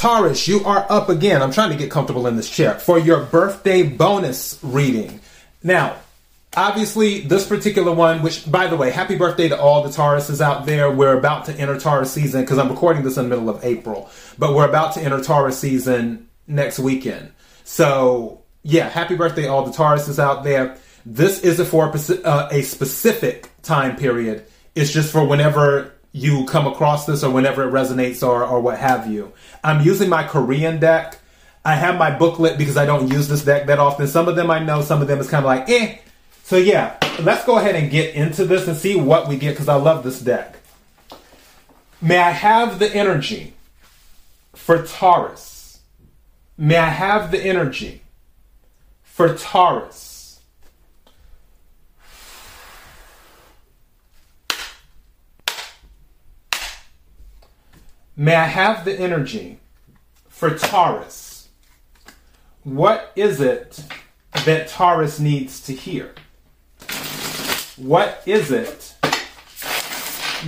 Taurus, you are up again. I'm trying to get comfortable in this chair for your birthday bonus reading. Now, obviously, this particular one, which, by the way, happy birthday to all the Tauruses out there. We're about to enter Taurus season because I'm recording this in the middle of April, but we're about to enter Taurus season next weekend. So, yeah, happy birthday, all the Tauruses out there. This isn't for uh, a specific time period. It's just for whenever you come across this or whenever it resonates or, or what have you. I'm using my Korean deck. I have my booklet because I don't use this deck that often. Some of them I know, some of them is kind of like, eh. So yeah, let's go ahead and get into this and see what we get because I love this deck. May I have the energy for Taurus? May I have the energy for Taurus? May I have the energy for Taurus? What is it that Taurus needs to hear? What is it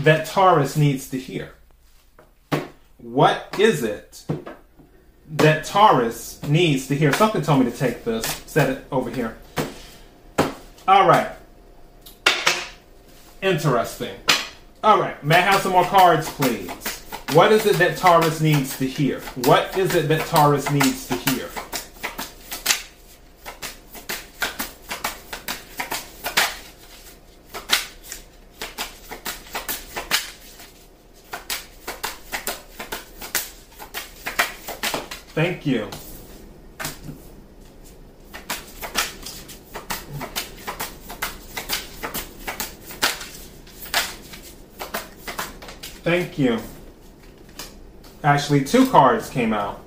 that Taurus needs to hear? What is it that Taurus needs to hear? Something told me to take this, set it over here. All right. Interesting. All right. May I have some more cards, please? What is it that Taurus needs to hear? What is it that Taurus needs to hear? Thank you. Thank you. Actually, two cards came out.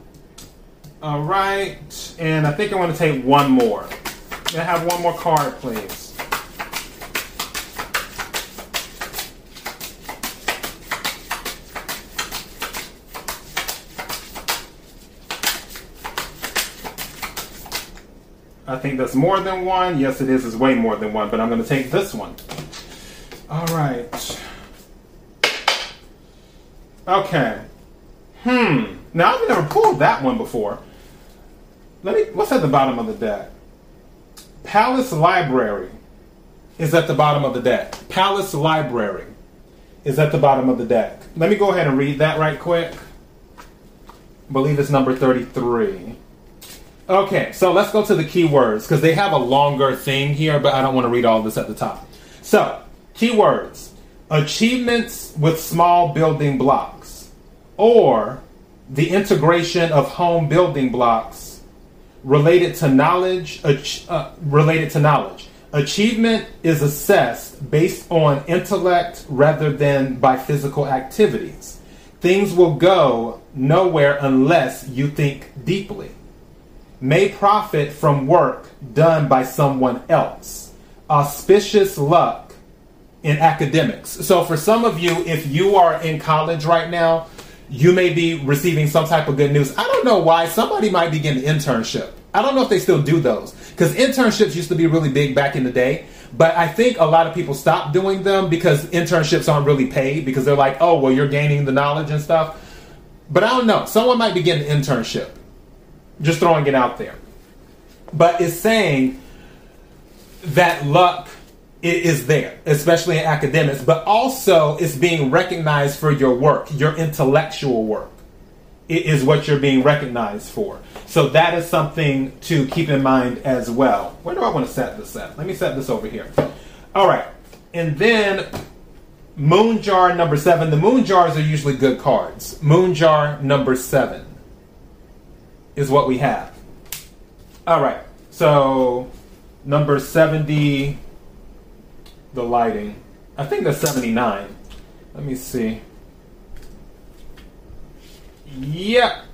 All right, and I think I want to take one more. Can I have one more card, please? I think that's more than one. Yes, it is. It's way more than one, but I'm going to take this one. All right. Okay. Hmm. Now I've never pulled that one before. Let me. What's at the bottom of the deck? Palace Library is at the bottom of the deck. Palace Library is at the bottom of the deck. Let me go ahead and read that right quick. I believe it's number 33. Okay, so let's go to the keywords because they have a longer thing here, but I don't want to read all this at the top. So, keywords achievements with small building blocks or the integration of home building blocks related to knowledge uh, related to knowledge. Achievement is assessed based on intellect rather than by physical activities. Things will go nowhere unless you think deeply. May profit from work done by someone else. Auspicious luck in academics. So for some of you if you are in college right now you may be receiving some type of good news. I don't know why. Somebody might be getting an internship. I don't know if they still do those because internships used to be really big back in the day. But I think a lot of people stopped doing them because internships aren't really paid because they're like, oh, well, you're gaining the knowledge and stuff. But I don't know. Someone might be getting an internship. Just throwing it out there. But it's saying that luck is there, especially in academics, but also it's being recognized for your work, your intellectual work. It is what you're being recognized for. So that is something to keep in mind as well. Where do I want to set this at? Let me set this over here. All right. And then Moon Jar number seven. The Moon Jars are usually good cards. Moon Jar number seven is what we have. All right. So number 70 the lighting. I think that's 79. Let me see. Yep,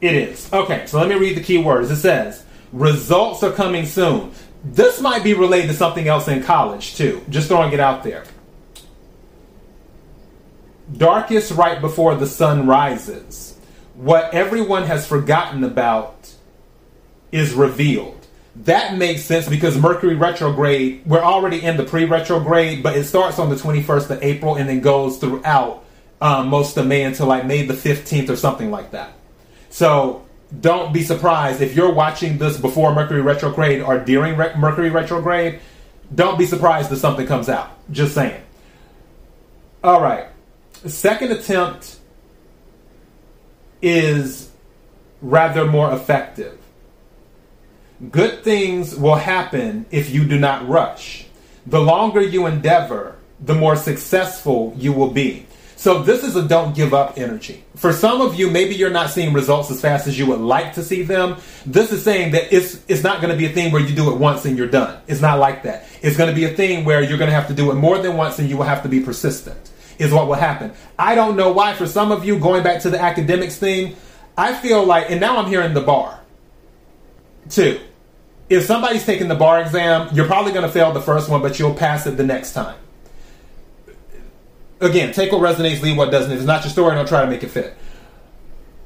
it is. Okay, so let me read the keywords. It says, results are coming soon. This might be related to something else in college, too. Just throwing it out there. Darkest right before the sun rises. What everyone has forgotten about is revealed that makes sense because Mercury retrograde, we're already in the pre retrograde, but it starts on the 21st of April and then goes throughout um, most of May until like May the 15th or something like that. So don't be surprised if you're watching this before Mercury retrograde or during re- Mercury retrograde. Don't be surprised if something comes out. Just saying. All right. Second attempt is rather more effective. Good things will happen if you do not rush. The longer you endeavor, the more successful you will be. So this is a don't give up energy. For some of you, maybe you're not seeing results as fast as you would like to see them. This is saying that it's it's not going to be a thing where you do it once and you're done. It's not like that. It's going to be a thing where you're going to have to do it more than once and you will have to be persistent. Is what will happen. I don't know why. For some of you, going back to the academics thing, I feel like, and now I'm hearing the bar too. If somebody's taking the bar exam, you're probably going to fail the first one, but you'll pass it the next time again, take what resonates, leave what doesn't. If it's not your story, don't try to make it fit.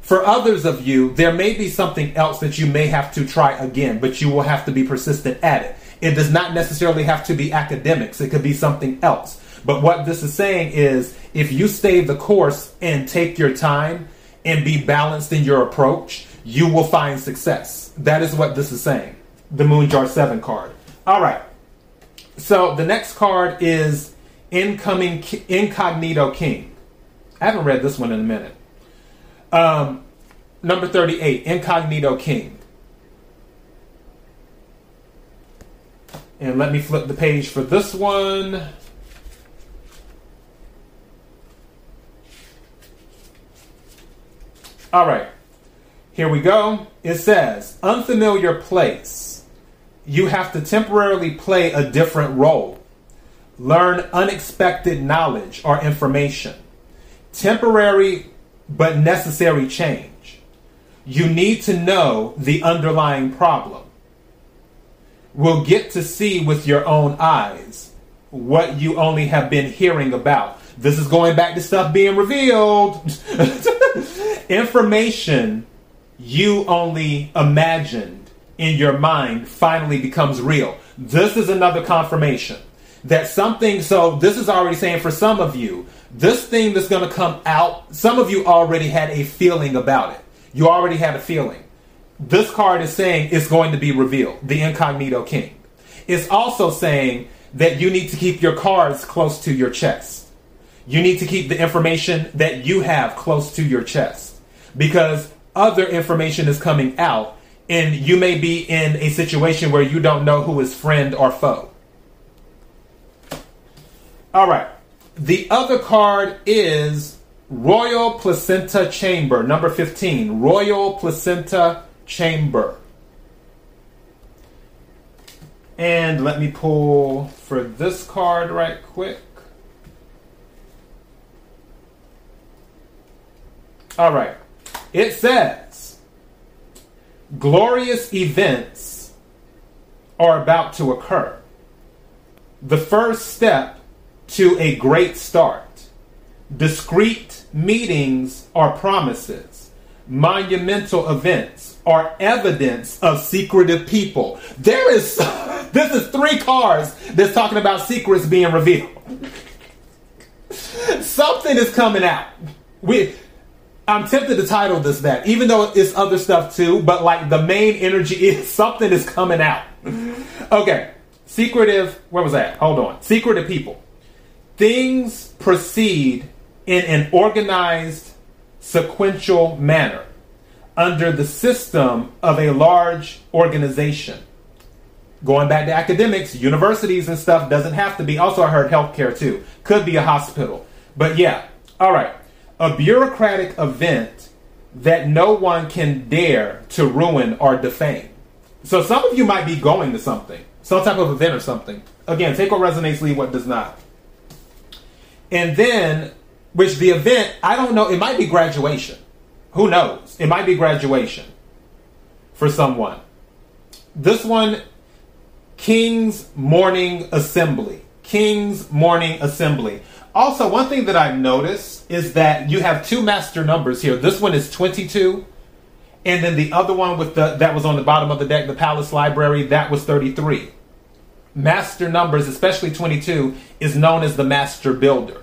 For others of you, there may be something else that you may have to try again, but you will have to be persistent at it. It does not necessarily have to be academics, it could be something else. But what this is saying is if you stay the course and take your time and be balanced in your approach, you will find success. That is what this is saying. The Moon Jar 7 card. All right. So the next card is Incoming Incognito King. I haven't read this one in a minute. Um, number 38, Incognito King. And let me flip the page for this one. All right, here we go. It says, unfamiliar place. You have to temporarily play a different role learn unexpected knowledge or information, temporary but necessary change. You need to know the underlying problem. We'll get to see with your own eyes what you only have been hearing about. This is going back to stuff being revealed. Information you only imagined in your mind finally becomes real. This is another confirmation that something, so this is already saying for some of you, this thing that's going to come out, some of you already had a feeling about it. You already had a feeling. This card is saying it's going to be revealed, the incognito king. It's also saying that you need to keep your cards close to your chest. You need to keep the information that you have close to your chest because other information is coming out and you may be in a situation where you don't know who is friend or foe. All right. The other card is Royal Placenta Chamber, number 15. Royal Placenta Chamber. And let me pull for this card right quick. All right. It says glorious events are about to occur. The first step to a great start. Discreet meetings are promises. Monumental events are evidence of secretive people. There is, this is three cards that's talking about secrets being revealed. Something is coming out. We, I'm tempted to title this that, even though it's other stuff too, but like the main energy is something is coming out. Mm-hmm. Okay, secretive, where was that? Hold on. Secretive people things proceed in an organized, sequential manner under the system of a large organization. Going back to academics, universities and stuff doesn't have to be. Also, I heard healthcare too. Could be a hospital. But yeah, all right. A bureaucratic event that no one can dare to ruin or defame. So some of you might be going to something, some type of event or something. Again, take what resonates, leave what does not. And then, which the event, I don't know, it might be graduation. Who knows? It might be graduation for someone. This one, King's Morning Assembly. King's Morning Assembly. Also, one thing that I've noticed is that you have two master numbers here. This one is 22, and then the other one with the that was on the bottom of the deck, the Palace Library, that was 33. Master numbers, especially 22, is known as the master builder.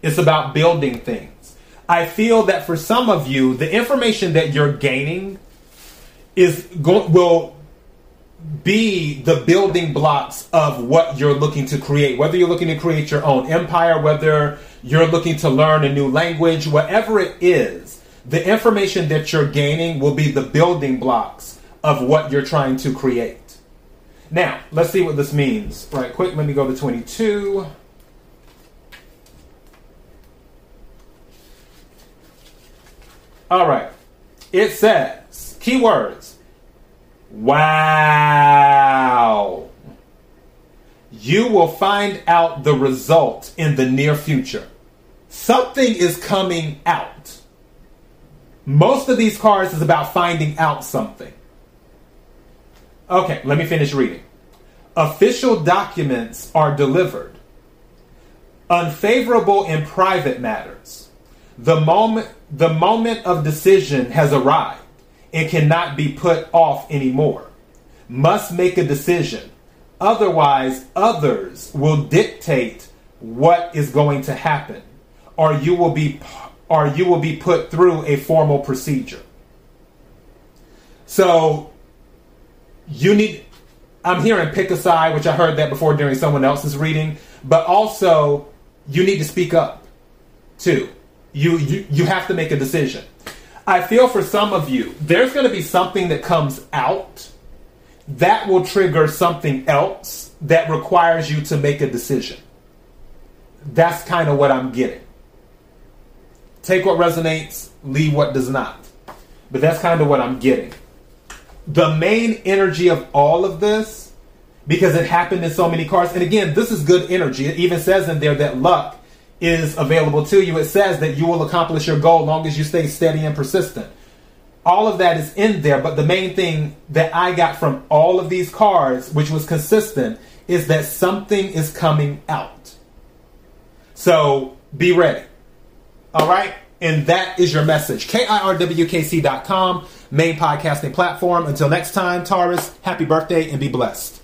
It's about building things. I feel that for some of you, the information that you're gaining is going will be the building blocks of what you're looking to create. Whether you're looking to create your own empire, whether you're looking to learn a new language, whatever it is, the information that you're gaining will be the building blocks of what you're trying to create. Now, let's see what this means. Right quick, let me go to 22. All right. It says, keywords. Wow. You will find out the result in the near future. Something is coming out. Most of these cards is about finding out something. Okay, let me finish reading. Official documents are delivered. Unfavorable in private matters. The moment the moment of decision has arrived and cannot be put off anymore. Must make a decision. Otherwise, others will dictate what is going to happen, or you will be or you will be put through a formal procedure. So you need I'm hearing pick a side, which I heard that before during someone else's reading, but also you need to speak up too. You you, you have to make a decision. I feel for some of you, there's going to be something that comes out that will trigger something else that requires you to make a decision. That's kind of what I'm getting. Take what resonates, leave what does not. But that's kind of what I'm getting. The main energy of all of this, because it happened in so many cards, and again, this is good energy. It even says in there that luck is available to you. It says that you will accomplish your goal long as you stay steady and persistent. All of that is in there, but the main thing that I got from all of these cards, which was consistent, is that something is coming out. So be ready. All right? And that is your message. KIRWKC.com, main podcasting platform. Until next time, Taurus, happy birthday and be blessed.